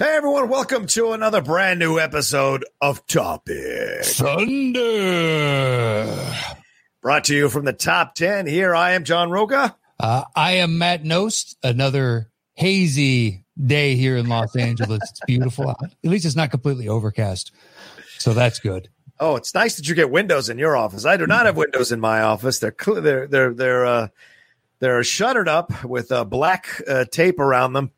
Hey everyone, welcome to another brand new episode of Topic. Thunder. Brought to you from the top 10. Here I am, John Rocha. Uh, I am Matt Knost. Another hazy day here in Los Angeles. It's beautiful. At least it's not completely overcast. So that's good. Oh, it's nice that you get windows in your office. I do not have windows in my office. They're cl- they're they're they're uh, they're shuttered up with uh, black uh, tape around them.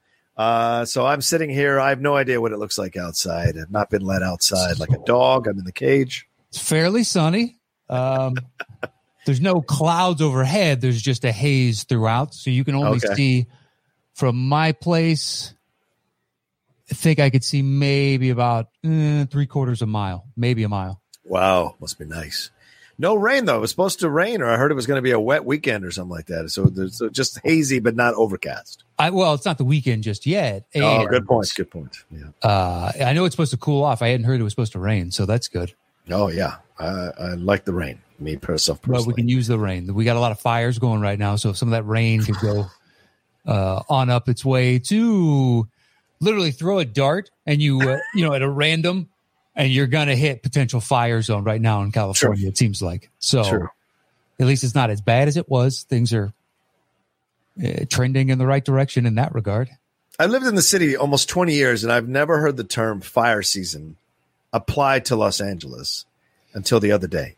Uh, so I'm sitting here. I have no idea what it looks like outside. I've not been let outside like a dog. I'm in the cage. It's fairly sunny. Um, there's no clouds overhead. There's just a haze throughout. So you can only Okay. see from my place. I think I could see maybe about eh, three quarters of a mile, maybe a mile. Wow, must be nice. No rain though. It was supposed to rain, or I heard it was going to be a wet weekend or something like that. So there's so just hazy, but not overcast. I, well, it's not the weekend just yet. Oh, good point. Good point. Yeah. Uh, I know it's supposed to cool off. I hadn't heard it was supposed to rain, so that's good. Oh yeah, I, I like the rain. Me But personally. we can use the rain. We got a lot of fires going right now, so some of that rain could go uh, on up its way to literally throw a dart and you uh, you know at a random, and you're gonna hit potential fire zone right now in California. It seems like so. At least it's not as bad as it was. Things are uh, trending in the right direction in that regard. I lived in the city almost 20 years, and I've never heard the term fire season applied to Los Angeles until the other day.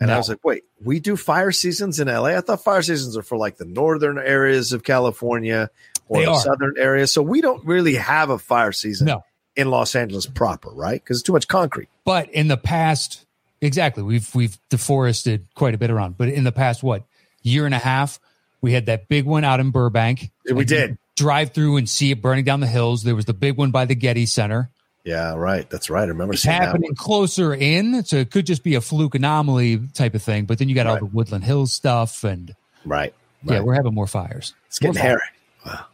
And I was like, wait, we do fire seasons in LA? I thought fire seasons are for like the northern areas of California or They the are. southern areas. So we don't really have a fire season No. In Los Angeles proper, right? Because it's too much concrete. But in the past, exactly, we've we've deforested quite a bit around. But in the past, what year and a half, we had that big one out in Burbank. Yeah, we did. Drive through and see it burning down the hills. There was the big one by the Getty Center. Yeah, right. That's right. I remember It's happening closer in, so it could just be a fluke anomaly type of thing. But then you got all the Woodland Hills stuff, and Right. yeah, we're having more fires. It's getting More hairy. Wow.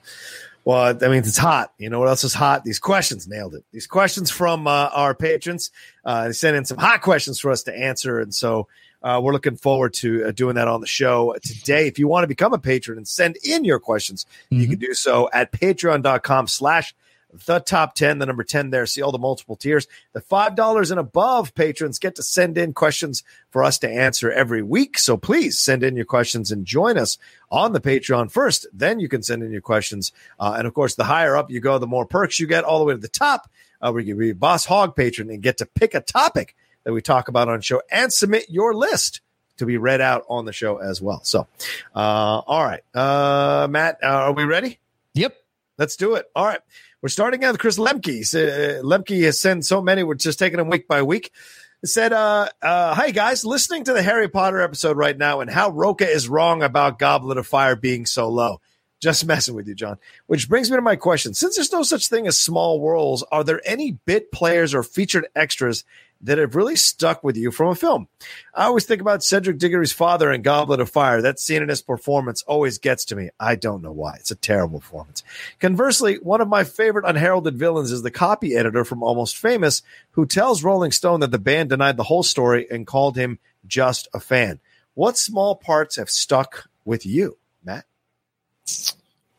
Well, that means it's hot. You know what else is hot? These questions nailed it. These questions from uh, our patrons. Uh, they sent in some hot questions for us to answer, and so uh, we're looking forward to uh, doing that on the show today. If you want to become a patron and send in your questions, you Mhm. can do so at patreon.com slash the top 10, the number 10 there. See all the multiple tiers. The $5 and above patrons get to send in questions for us to answer every week. So please send in your questions and join us on the Patreon first. Then you can send in your questions. Uh, and of course, the higher up you go, the more perks you get all the way to the top, uh, where you can be Boss Hog patron and get to pick a topic that we talk about on show and submit your list to be read out on the show as well. So, uh, all right. Uh, Matt, uh, are we ready? Yep. Let's do it. All right. We're starting out with Chris Lemke. Uh, Lemke has sent so many. We're just taking them week by week. It said, uh, uh, hi guys, listening to the Harry Potter episode right now and how Rocha is wrong about Goblet of Fire being so low. Just messing with you, John. Which brings me to my question. Since there's no such thing as small worlds, are there any bit players or featured extras that have really stuck with you from a film? I always think about Cedric Diggory's father in Goblet of Fire. That scene in his performance always gets to me. I don't know why. It's a terrible performance. Conversely, one of my favorite unheralded villains is the copy editor from Almost Famous, who tells Rolling Stone that the band denied the whole story and called him just a fan. What small parts have stuck with you, Matt?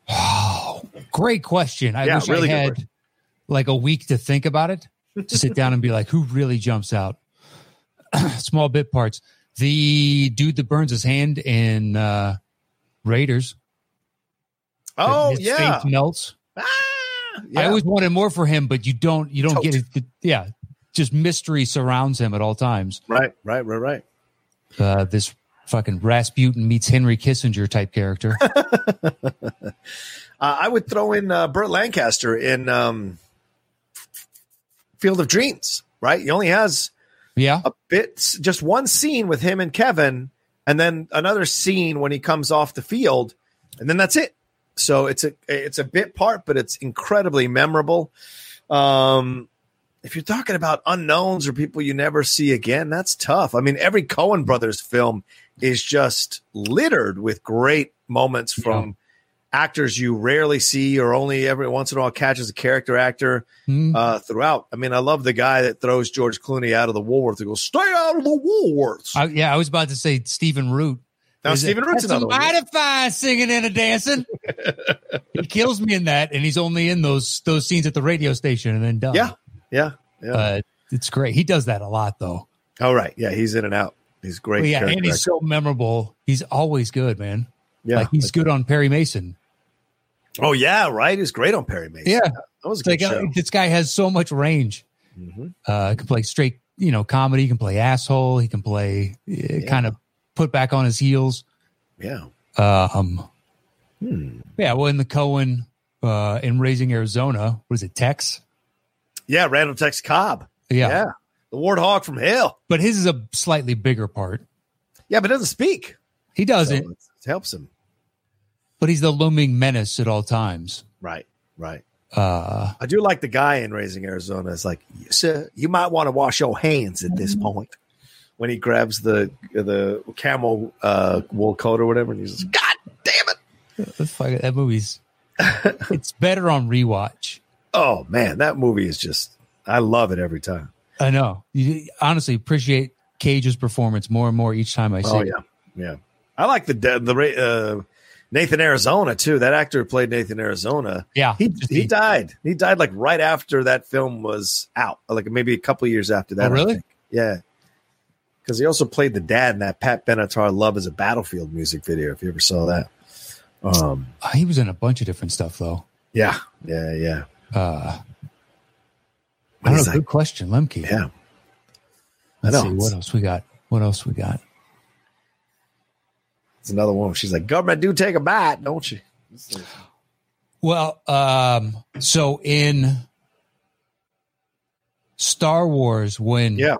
Oh, great question. I Yeah, wish really I had like a week to think about it, sit down and be like, who really jumps out? Small bit parts. The dude that burns his hand in uh, Raiders. Oh, yeah. melts. Ah, I always wanted more for him, but you don't. You don't Toht. get it. Yeah, just mystery surrounds him at all times. right, right, right, right. Uh, this fucking Rasputin meets Henry Kissinger type character. Uh, I would throw in uh, Burt Lancaster in um, Field of Dreams. Right, he only has yeah, a bit, just one scene with him and Kevin, and and then another scene when he comes off the field, and then that's it. So it's a it's a bit part, but it's incredibly memorable. Um, if you're talking about unknowns or people you never see again, that's tough. I mean, every Coen brothers film is just littered with great moments from actors you rarely see or only every once in a while catches a character actor Hmm. uh, throughout. I mean, I love the guy that throws George Clooney out of the Woolworth and goes, "Stay out of the Woolworths." I, yeah, I was about to say Stephen Root. now, Is it- Stephen Root's That's another one. mighty fine singing and a dancing. he kills me in that, and he's only in those those scenes at the radio station and then done. Yeah, yeah, yeah. Uh, it's great. He does that a lot, though. All right, yeah, he's in and out. He's great. But yeah, and he's actor. so memorable. He's always good, man. yeah. like he's good on Perry Mason. Oh yeah, right. He's great on Perry Mason. Yeah. that was a It's good like uh, show. this guy has so much range. Mhm. Uh, he can play straight, you know, comedy. He can play asshole. He can play uh, kind of put back on his heels. Yeah. Um, Hmm. yeah. Well, in the Coen uh, in Raising Arizona, what is it? Tex. Yeah, Randall Tex Cobb. Yeah. Yeah. The Warthog from hell. but his is a slightly bigger part. Yeah, but doesn't speak. He doesn't, it helps him. But he's the looming menace at all times. Right, right. Uh, I do like the guy in Raising Arizona. It's like, sir, you might want to wash your hands at this point. When he grabs the the camel uh, wool coat or whatever, and he's just, God damn it! that movie's it's better on rewatch. Oh man, that movie is just I love it every time. I know. You honestly appreciate Cage's performance more and more each time I see. Oh it. yeah, yeah. I like the the uh, Nathan Arizona too. That actor who played Nathan Arizona. yeah. He he died. He died like right after that film was out, like maybe a couple years after that. Oh, really? Yeah. Because he also played the dad in that Pat Benatar "Love Is a Battlefield" music video. If you ever saw that. Um. Uh, He was in a bunch of different stuff though. Yeah. Yeah. Yeah. Uh, I don't know. is that? Good question, Lemke. Yeah. I Let's see what else we got. What else we got? It's another one. She's like, "Government do take a bite, don't you?" Well, um, so in Star Wars, when Yeah.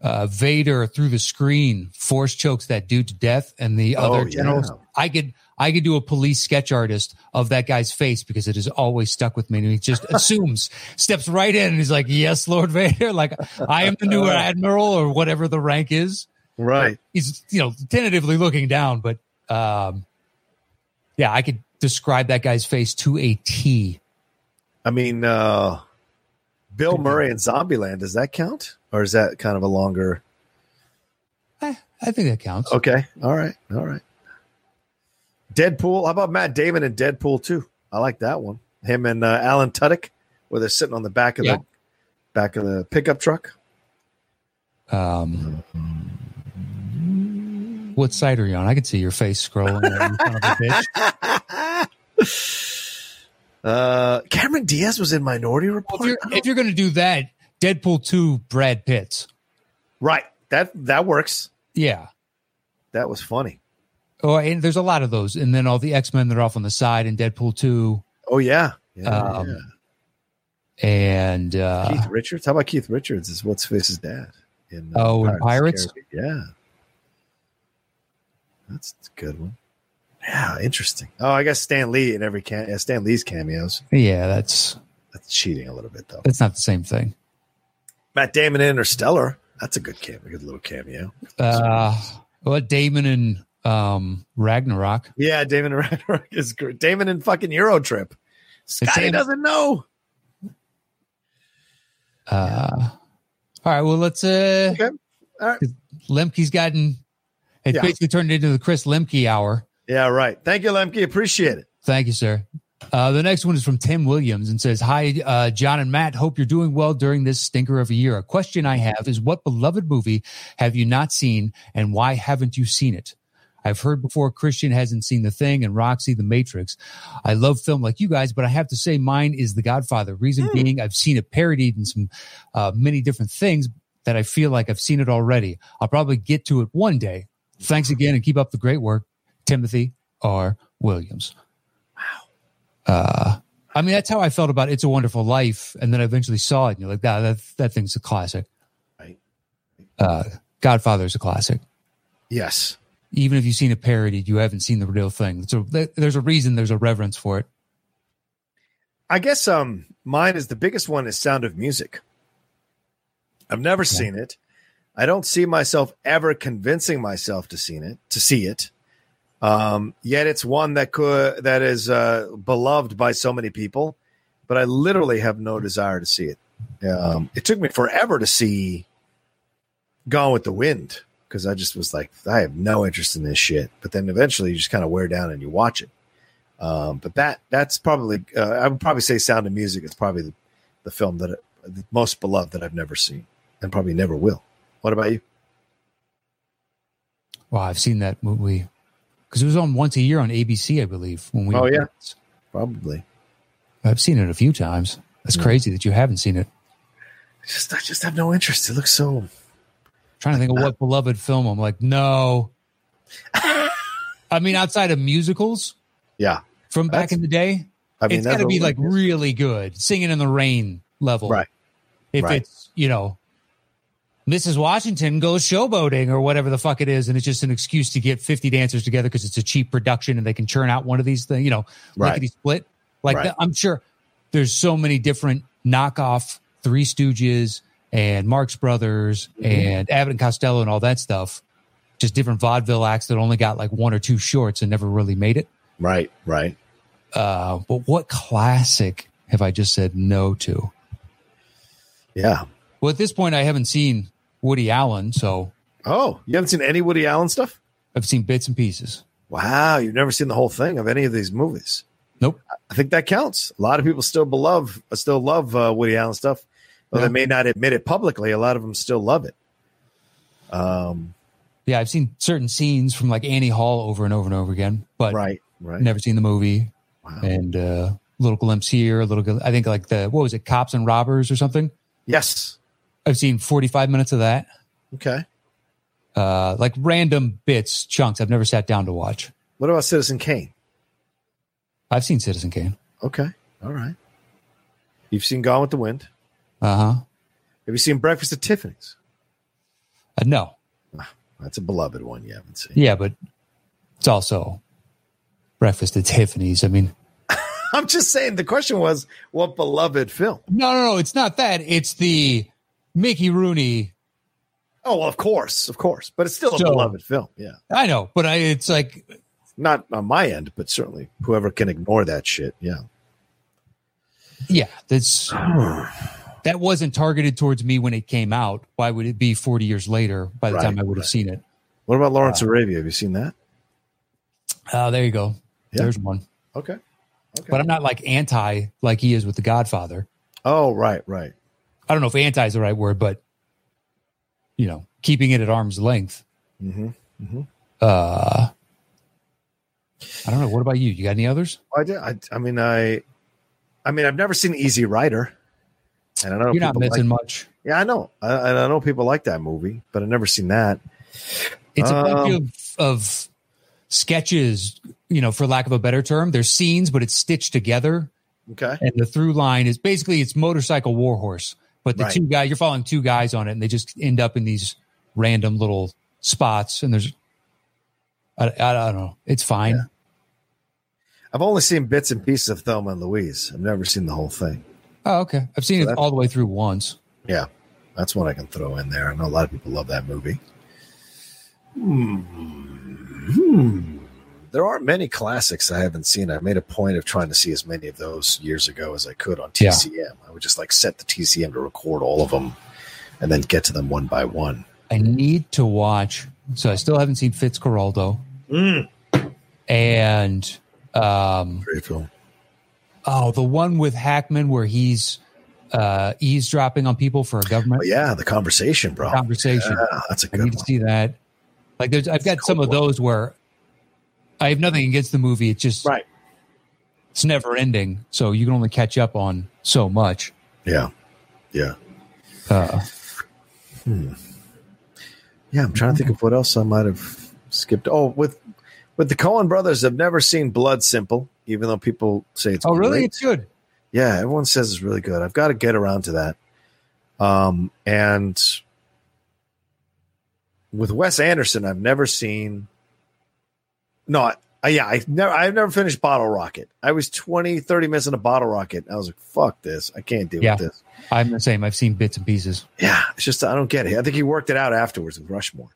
uh, Vader through the screen force chokes that dude to death, and the other Oh, generals, yeah. I could I could do a police sketch artist of that guy's face because it has always stuck with me. And he just assumes, steps right in, and he's like, "Yes, Lord Vader, like I am the new admiral or whatever the rank is." Right. He's you know tentatively looking down, but um, yeah, I could describe that guy's face to a T. I mean, uh, Bill Murray in Zombieland, does that count? Or is that kind of a longer? Eh, I think that counts. Okay. All right. All right. Deadpool. How about Matt Damon in Deadpool too? I like that one. Him and uh, Alan Tudyk, where they're sitting on the back of Yeah. the back of the pickup truck. Um, what side are you on? I can see your face scrolling. there, you of. Uh, Cameron Diaz was in Minority Report. If you're, if you're going to do that, Deadpool 2, Brad Pitts. right. That that works. Yeah. That was funny. Oh, and there's a lot of those. And then all the X Men that are off on the side in Deadpool 2. Oh yeah. Yeah, Um, yeah. And uh, Keith Richards. How about Keith Richards? Is what's face's dad in Oh, in of the Pirates? Yeah, that's a good one. Yeah, interesting. Oh, I guess Stan Lee in every yeah, Stan Lee's cameos. yeah, that's That's cheating a little bit though. that's not the same thing. Matt Damon in Interstellar. That's a good cameo, good little cameo. Uh, well, Damon and um, Ragnarok. Yeah, Damon and Ragnarok is great. Damon and fucking Eurotrip. Scotty doesn't know. Uh, all right, well, let's. Uh, Okay. All right. Lemke's gotten. It's Yeah. basically turned into the Chris Lemke hour. Yeah, right. Thank you, Lemke. Appreciate it. Thank you, sir. Uh, the next one is from Tim Williams and says, Hi, uh, John and Matt. Hope you're doing well during this stinker of a year. A question I have is what beloved movie have you not seen and why haven't you seen it? I've heard before Christian hasn't seen The Thing and Roxy The Matrix. I love film like you guys, but I have to say mine is The Godfather. Reason being, I've seen it parodied in some uh, many different things that I feel like I've seen it already. I'll probably get to it one day. Thanks again and keep up the great work. Timothy R. Williams. Uh, I mean, that's how I felt about It's a Wonderful Life. And then I eventually saw it and you're like, that, that, that thing's a classic. Right. Uh, Godfather's a classic. Yes. even if you've seen a parody, you haven't seen the real thing. So there's a reason. There's a reverence for it. I guess um mine is the biggest one is Sound of Music. I've never seen it. I don't see myself ever convincing myself to seen it to see it. Um, yet it's one that could that is uh, beloved by so many people, but I literally have no desire to see it. Um, it took me forever to see Gone with the Wind because I just was like, I have no interest in this shit. But then eventually, you just kind of wear down and you watch it. Um, but that that's probably uh, I would probably say Sound of Music is probably the, the film that the most beloved that I've never seen and probably never will. What about you? Well, I've seen that movie because it was on once a year on ABC, I believe. When we Oh, yeah. kids. Probably. I've seen it a few times. That's Yeah. crazy that you haven't seen it. I just I just have no interest. It looks so trying to think of what beloved film. I'm like, no. I mean, outside of musicals yeah. from back That's- in the day, I mean, it's got to be like really good, singing in the rain level. right. If right. it's you know, Mrs. Washington goes showboating or whatever the fuck it is, and it's just an excuse to get 50 dancers together because it's a cheap production and they can churn out one of these things, you know, Right. lickety split. Like Right. that, I'm sure there's so many different knockoff Three Stooges and Marx Brothers Mm-hmm. and Abbott and Costello and all that stuff. Just different vaudeville acts that only got like one or two shorts and never really made it. Right. Right. Uh, but what classic have I just said no to? Yeah. Well, at this point, I haven't seen Woody Allen, so Oh, you haven't seen any Woody Allen stuff? I've seen bits and pieces. Wow, you've never seen the whole thing of any of these movies. Nope. I think that counts. A lot of people still love still love uh, Woody Allen stuff, though Yeah. they may not admit it publicly. A lot of them still love it. Um, Yeah, I've seen certain scenes from like Annie Hall over and over and over again, but right, right. never seen the movie. Wow. And uh, little glimpse here, a little. I think like the what was it, Cops and Robbers or something. Yes. I've seen forty five minutes of that. Okay. Uh, like random bits, chunks. I've never sat down to watch. What about Citizen Kane? I've seen Citizen Kane. Okay. All right. You've seen Gone with the Wind. Uh huh. Have you seen Breakfast at Tiffany's? Uh, no. That's a beloved one you haven't seen. Yeah, but it's also Breakfast at Tiffany's. I mean, I'm just saying the question was what beloved film? no, no, no. It's not that. It's the Mickey Rooney. Oh, well, of course, of course. But it's still a So- beloved film. Yeah. I know, but I, it's like Not on my end, but certainly whoever can ignore that shit. Yeah. Yeah, that's that wasn't targeted towards me when it came out. Why would it be 40 years later by the Right, time I would have right. seen it? What about Lawrence uh, Arabia? Have you seen that? Oh, there you go. Yeah. There's one. Okay. Okay. But I'm not like anti like he is with The Godfather. oh, right, right. I don't know if anti is the right word, but you know, keeping it at arm's length. Mm-hmm. Uh I don't know. What about you? You got any others? I, did, I, I mean, I, I mean, I've never seen Easy Rider, and I don't know You're not missing Like, much. yeah, I know. I, I know people like that movie, but I've never seen that. It's a bunch Um, of, of sketches, you know, for lack of a better term. There's scenes, but it's stitched together. Okay. and the through line is basically it's motorcycle warhorse but the Right. two guys you're following two guys on it and they just end up in these random little spots and there's i, I, don't know it's fine Yeah. I've only seen bits and pieces of Thelma and Louise. I've never seen the whole thing. oh okay i've seen So it all the way through once Yeah, that's one I can throw in there. I know a lot of people love that movie. Hmm. There aren't many classics I haven't seen. I made a point of trying to see as many of those years ago as I could on Yeah. TCM. I would just like set the TCM to record all of them and then get to them one by one. i need to watch so i still haven't seen fitzcarraldo Mm. and um Great film. oh the one with hackman where he's uh eavesdropping on people for a government But yeah, the conversation, bro. conversation Yeah, that's a I good need to see that. Like, there's, I've got some of those where I have nothing against the movie. It's just Right. it's never ending, so you can only catch up on so much. Yeah. Yeah. Uh, Yeah, I'm trying to think of what else I might have skipped. Oh, with with the Coen brothers, I've never seen Blood Simple, even though people say it's oh, really? great. It's good. Yeah, everyone says it's really good. I've got to get around to that. Um, and with Wes Anderson, I've never seen No, uh, yeah, I never, I've never finished Bottle Rocket. I was 20, 30 minutes in a Bottle Rocket. I was like, fuck this. I can't deal Yeah. with this. I'm the same. I've seen bits and pieces. Yeah, it's just, I don't get it. I think he worked it out afterwards with Rushmore.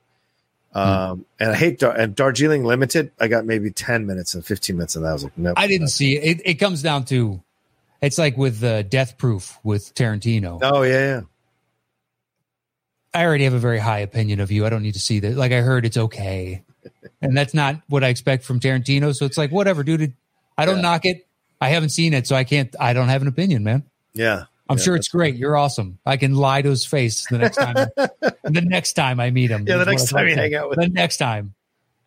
Hmm. Um, and I hate, Dar- and Darjeeling Limited, I got maybe 10 minutes and 15 minutes, and I was like, no. I didn't see it. It, it comes down to, it's like with uh, Death Proof with Tarantino. Oh, yeah, yeah. I already have a very high opinion of you. I don't need to see that. Like I heard it's okay. And that's not what I expect from Tarantino. So it's like, whatever, dude. I don't Yeah. knock it. I haven't seen it, so I can't, I don't have an opinion, man. Yeah. I'm Yeah, sure it's great. You're awesome. I can lie to his face the next time. the next time I meet him. Yeah, the next time you hang out with The next time.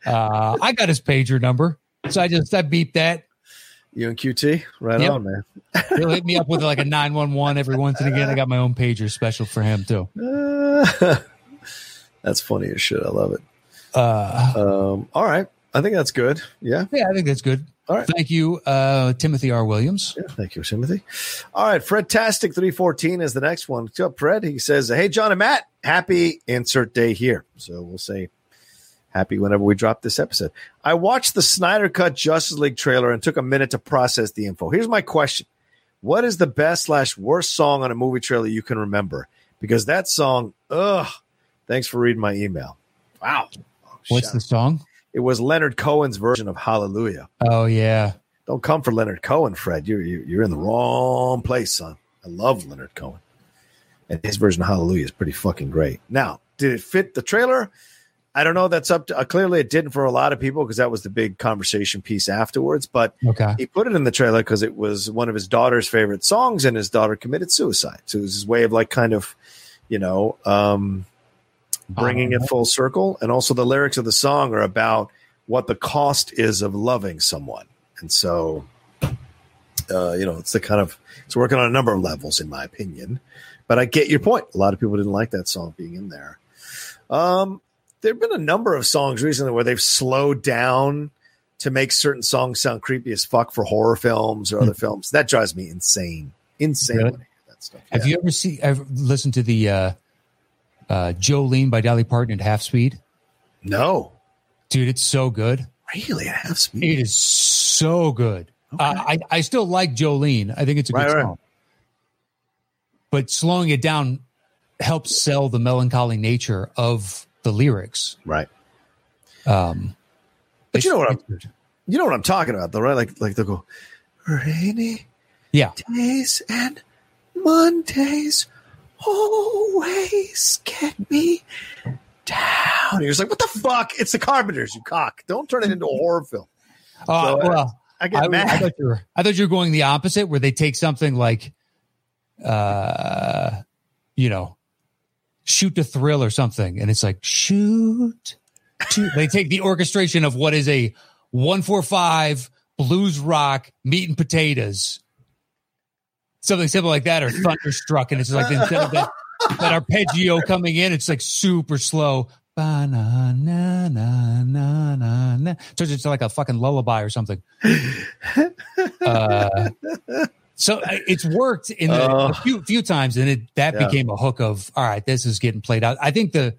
Uh, I got his pager number, so I just I beeped that. You and QT? Right Yep. on, man. He'll hit me up with like a nine one one every once and again. I got my own pager special for him too. Uh, that's funny as shit. I love it. Uh, Um, all right. I think that's good. Yeah. yeah, I think that's good. All right. Thank you, uh, Timothy R. Williams. Yeah, thank you, Timothy. All right, Fred Tastic three fourteen is the next one. What's up, Fred? He says, "Hey, John and Matt, happy insert day here." So we'll say happy whenever we drop this episode. I watched the Snyder Cut Justice League trailer and took a minute to process the info. Here's my question: What is the best slash worst song on a movie trailer you can remember? Because that song, ugh. Thanks for reading my email. Wow. What's the song? It was Leonard Cohen's version of Hallelujah. Oh yeah, Don't come for Leonard Cohen, Fred. You're you're you're in the wrong place, son. I love Leonard Cohen, and his version of Hallelujah is pretty fucking great. Now, did it fit the trailer? I don't know. That's up to uh, clearly it didn't for a lot of people because that was the big conversation piece afterwards. But okay. he put it in the trailer because it was one of his daughter's favorite songs, and his daughter committed suicide. So it was his way of like kind of, you know, um, bringing it full circle. And also the lyrics of the song are about what the cost is of loving someone. And so, uh, you know, it's the kind of it's working on a number of levels, in my opinion. But I get your point. A lot of people didn't like that song being in there. Um, there have been a number of songs recently where they've slowed down to make certain songs sound creepy as fuck for horror films or other films. That drives me insane. Insane Really? when I hear that stuff. Have Yeah. you ever seen? I've listened to the uh, uh, Jolene by Dolly Parton at half speed. No. Dude, it's so good. Really? At half speed? It is so good. Uh, I I still like Jolene. I think it's a good Right, right. song. But slowing it down helps sell the melancholy nature of the lyrics. Right. Um, But you know what I'm- You know what I'm talking about, though, right? Like, like they'll go, rainy Yeah, days and Mondays always get me down. You're like, what the fuck? It's the Carpenters, you cock. Don't turn it into a horror film. Uh, So, uh, well, I get I, mad. I thought you were. I thought you were going the opposite, where they take something like, uh, you know, shoot to thrill or something, and it's like shoot. To, they take the orchestration of what is a one four five blues rock meat and potatoes, something simple like that, or thunderstruck, and it's like instead of that, that arpeggio coming in, it's like super slow. Ba na na na na na na. Turns into like a fucking lullaby or something. Uh, so uh, it's worked in the, Oh. a few few times, and it that Yeah. became a hook of all right, this is getting played out. I think the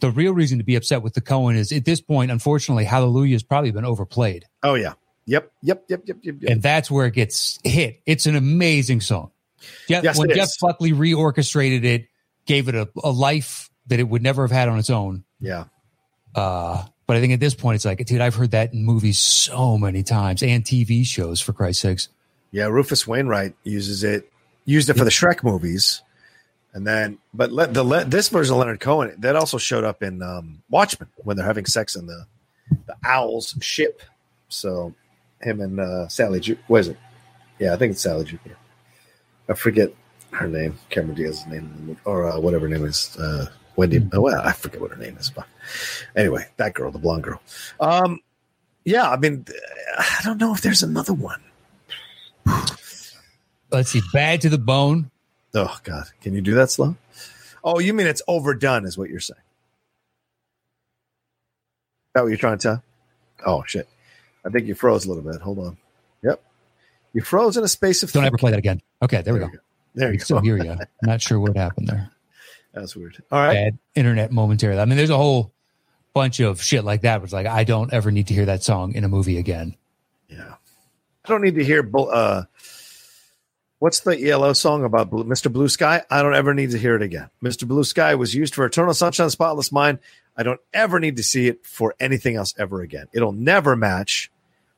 the real reason to be upset with the Cohen is at this point, unfortunately, Hallelujah has probably been overplayed, Oh, yeah. Yep. Yep. Yep. Yep. Yep. yep. and that's where it gets hit. It's an amazing song. Jeff, Yes, when Jeff is. Buckley reorchestrated it, gave it a, a life that it would never have had on its own. yeah. Uh, but I think at this point, it's like, dude, I've heard that in movies so many times and TV shows, for Christ's sakes. Yeah. Rufus Wainwright uses it, used it for the Shrek movies. And then, but let the le- this version of Leonard Cohen that also showed up in um, Watchmen when they're having sex in the the owl's ship. So him and uh, Sally, Ju- what is it? Yeah, I think it's Sally Jupiter. I forget her name. Cameron Diaz's name, or uh, whatever her name is. Uh, Wendy. Oh, well, I forget what her name is. But anyway, that girl, the blonde girl. Um, yeah, I mean, I don't know if there's another one. Let's see, Bad to the Bone. Oh God, can you do that slow? Oh, you mean it's overdone, is what you're saying? Is that what you're trying to tell? Oh shit! I think you froze a little bit. Hold on. Yep, you froze in a space of. Don't ever play that again. Okay, there we go. There I you can still go. hear you. Not sure what happened there. That's weird. All right. Bad internet momentarily. I mean, there's a whole bunch of shit like that was like, I don't ever need to hear that song in a movie again. Yeah. I don't need to hear. Uh, what's the ELO song about Blue, Mr. Blue Sky? I don't ever need to hear it again. Mr. Blue Sky was used for Eternal Sunshine, Spotless Mind. I don't ever need to see it for anything else ever again. It'll never match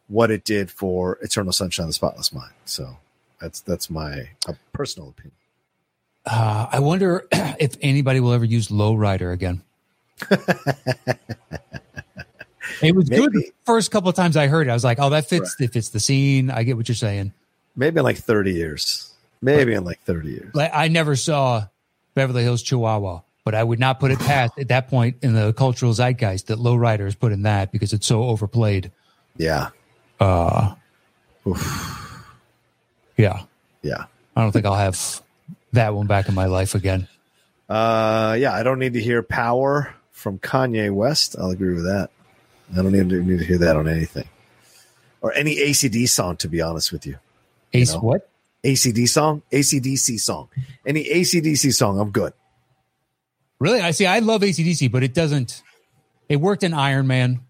what it did for Eternal Sunshine, of the Spotless Mind. So that's that's my personal opinion. Uh, I wonder if anybody will ever use Lowrider again. it was good the first couple of times I heard it. I was like, oh, that fits. It fits the scene. I get what you're saying. Maybe in like thirty years. Maybe in like thirty years. Like I never saw Beverly Hills Chihuahua, but I would not put it past at that point in the cultural zeitgeist that Lowrider is put in that because it's so overplayed. Yeah. Uh, yeah, Yeah. I don't think I'll have that one back in my life again. Uh, yeah, I don't need to hear "Power" from Kanye West. I'll agree with that. I don't need to, need to hear that on anything, or any ACD song. To be honest with you, Ace, know. what? ACD song, ACDC song, any ACDC song, I'm good. Really? I see. I love ACDC, but it doesn't. It worked in Iron Man.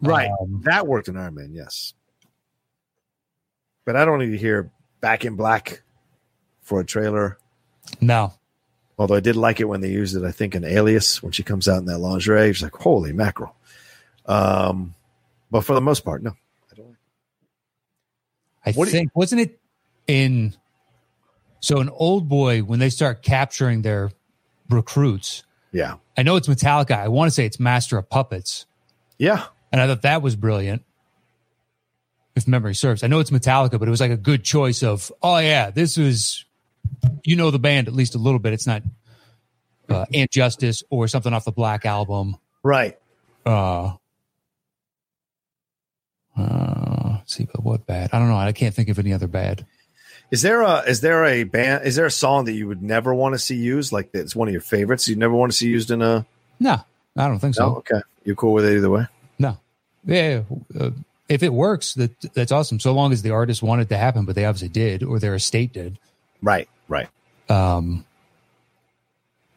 Right, Um, that worked in Iron Man, yes. But I don't need to hear "Back in Black" for a trailer. No. Although I did like it when they used it, I think in Alias when she comes out in that lingerie, she's like, "Holy mackerel!" Um, but for the most part, no, I don't. Like. I What do you- think wasn't it in so an old boy when they start capturing their recruits. Yeah, I know it's Metallica. I want to say it's Master of Puppets, yeah, and I thought that was brilliant. If memory serves, I know it's Metallica, but it was like a good choice of oh yeah, this is, you know the band at least a little bit. It's not uh, And Justice or something off the Black album. right. Uh, uh, see, but what bad? I don't know. I can't think of any other bad. Is there a is there a band? Is there a song that you would never want to see used? Like it's one of your favorites. You never want to see used in a. No, I don't think so. No, okay. You're cool with it either way? No. Yeah. Uh, if it works, that that's awesome. So long as the artist wanted to happen, but they obviously did, or their estate did. Right, right. Um,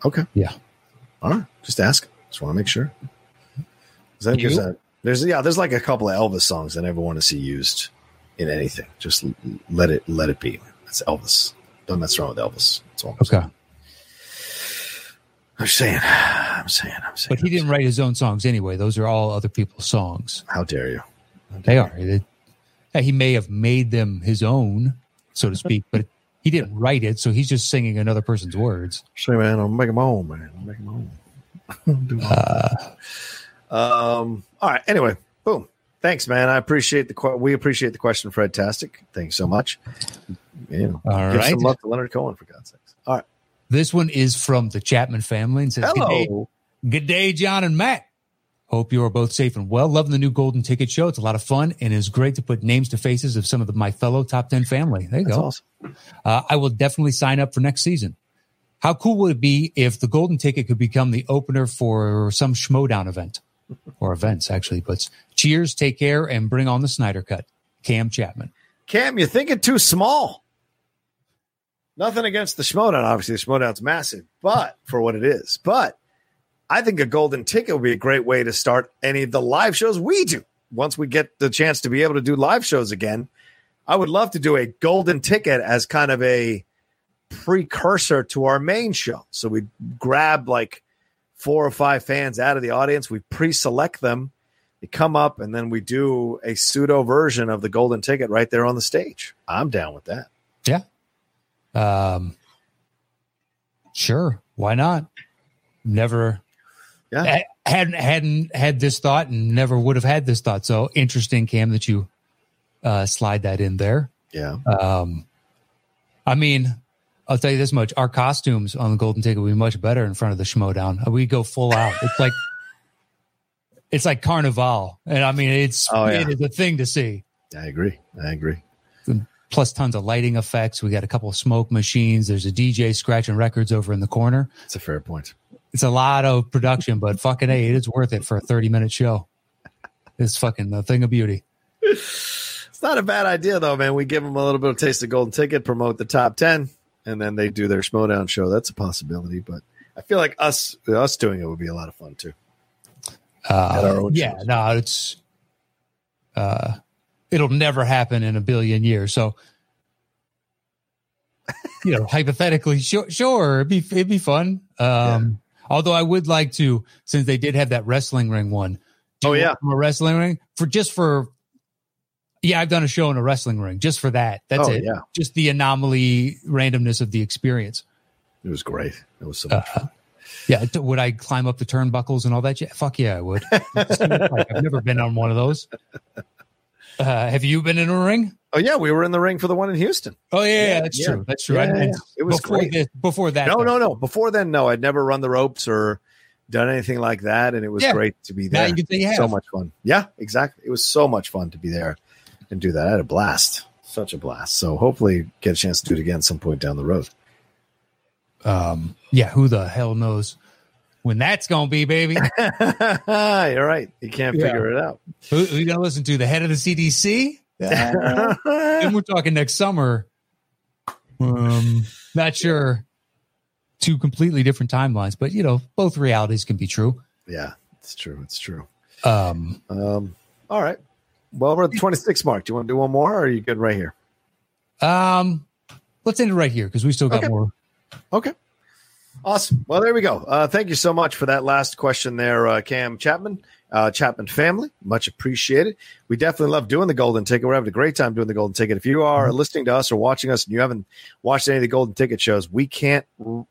Okay. Yeah. All right. Just ask. Just want to make sure. I think You? there's, a, there's yeah, there's like a couple of Elvis songs I never want to see used in anything. Just let it let it be. That's Elvis. Don't mess around with Elvis. That's all. I'm okay. saying. I'm saying. I'm saying. I'm saying. But he didn't write his own songs anyway. Those are all other people's songs. How dare you? They are. They- he may have made them his own, so to speak, but he didn't write it, so he's just singing another person's words. Say, man, I'm making my own, man. I'm making my own. Own. um. All right. Anyway, boom. Thanks, man. I appreciate the que- we appreciate the question, Fred Tastic. Thanks so much. Know, All give right. some love to Leonard Cohen for God's sakes. All right. This one is from the Chapman family and says, Good day, Hello. Good day, John and Matt. Hope you are both safe and well. Loving the new Golden Ticket show. It's a lot of fun and it's great to put names to faces of some of the, my fellow top 10 family. There you That's go. awesome. Uh, I will definitely sign up for next season. How cool would it be if the Golden Ticket could become the opener for some Schmodown event or events, actually? But cheers, take care, and bring on the Snyder Cut. Cam Chapman. Cam, you're thinking too small. Nothing against the Schmodown. Obviously, the Schmodown's massive, but for what it is. But I think a golden ticket would be a great way to start any of the live shows we do. Once we get the chance to be able to do live shows again, I would love to do a golden ticket as kind of a precursor to our main show. So we grab like four or five fans out of the audience, we pre select them, they come up, and then we do a pseudo version of the golden ticket right there on the stage. I'm down with that. Yeah. Um, sure. Why not? Never Yeah. ha- hadn't hadn't had this thought and never would have had this thought. So interesting, Cam, that you uh, slide that in there. Yeah. Um, I mean, I'll tell you this much: our costumes on the Golden Ticket will be much better in front of the Schmodown. Uh, we go full out. It's like it's like Carnival, and I mean, it's Oh, yeah. it is a thing to see. I agree. I agree. Plus, tons of lighting effects. We got a couple of smoke machines. There's a DJ scratching records over in the corner. It's a fair point. It's a lot of production, but fucking hey, it is worth it for a 30 minute show. It's fucking a thing of beauty. It's not a bad idea, though, man. We give them a little bit of taste of golden ticket, promote the top 10, and then they do their Schmodown show. That's a possibility, but I feel like us us doing it would be a lot of fun, too. Uh, yeah, shows. no, it's uh, it'll never happen in a billion years. So, you know, hypothetically, sure, sure, it'd be it'd be fun. Um, although I would like to, since they did have that wrestling ring one. Oh, yeah. a wrestling ring for just for. Yeah, I've done a show in a wrestling ring just for that. That's Oh, it. yeah. Just the anomaly, randomness of the experience. It was great. It was so Uh, much fun. Yeah, would I climb up the turnbuckles and all that? shit? Fuck yeah, I would. I've never been on one of those. Uh, have you been in a ring? Oh yeah, we were in the ring for the one in Houston. Oh yeah, Yeah, that's yeah. true. That's true. Yeah, I- yeah, yeah. It was before great. This, before that, No, though. no, no. Before then, no, I'd never run the ropes or done anything like that, and it was Yeah. great to be Now there. you can say you So much fun. Yeah, exactly. It was so much fun to be there and do that. I had a blast. Such a blast. So hopefully get a chance to do it again some point down the road. Um, yeah, who the hell knows when that's gonna be, baby? You're right. You can't Yeah. figure it out. who, who you gonna listen to? The head of the CDC? and we're talking next summer. Um, not sure. Two completely different timelines, but you know, both realities can be true. yeah, it's true. It's true. Um, Um, all right. Well, we're at the 26 mark. Do you want to do one more or are you good right here? um, let's end it right here because we still got Okay. more. Okay. Awesome. Well, there we go. Uh, thank you so much for that last question there, uh, Cam Chapman, uh, Chapman family. Much appreciated. We definitely love doing the Golden Ticket. We're having a great time doing the Golden Ticket. If you are listening to us or watching us and you haven't watched any of the Golden Ticket shows, we can't,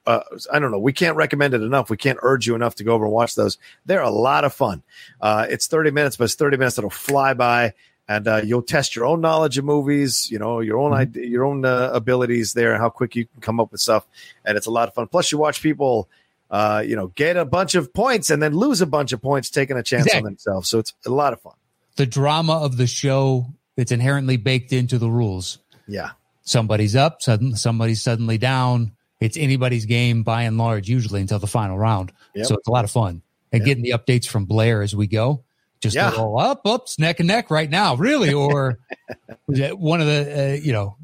uh, I don't know, we can't recommend it enough. We can't urge you enough to go over and watch those. They're a lot of fun. Uh, it's 30 minutes, but it's 30 minutes that'll fly by. And uh, you'll test your own knowledge of movies, you know, your own idea, your own uh, abilities there, and how quick you can come up with stuff and it's a lot of fun. Plus, you watch people, uh, you know, get a bunch of points and then lose a bunch of points, taking a chance on themselves. So it's a lot of fun. The drama of the show that's inherently baked into the rules. Yeah, Somebody's up, sudden somebody's suddenly down. It's anybody's game by and large, usually until the final round. Yep. So it's a lot of fun. And Yep. getting the updates from Blair as we go. Just Yeah. little up, ups, neck and neck right now, really. Or was it one of the, uh, you know,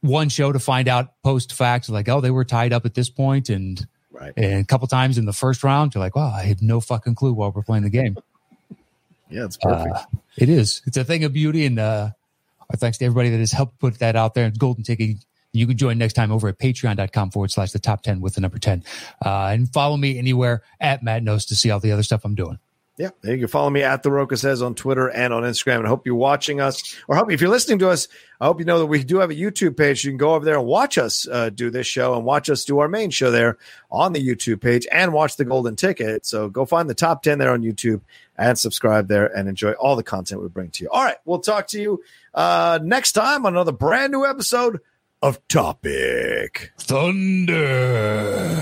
one show to find out post fact, like, oh, they were tied up at this point, and right. and a couple times in the first round, you're like, wow, I had no fucking clue while we're playing the game. Yeah, it's perfect. Uh, it is. It's a thing of beauty, and uh, our thanks to everybody that has helped put that out there. It's golden Ticket. You can join next time over at patreon.com forward slash the top 10 with the number 10. Uh, and follow me anywhere at Matt Knost to see all the other stuff I'm doing. Yeah, you can follow me at the Rocha says on Twitter and on Instagram. And hope you're watching us, or hope if you're listening to us, I hope you know that we do have a YouTube page. You can go over there and watch us uh, do this show and watch us do our main show there on the YouTube page and watch the Golden Ticket. So go find the top 10 there on YouTube and subscribe there and enjoy all the content we bring to you. All right, we'll talk to you uh, next time on another brand new episode of Topic. Thunder.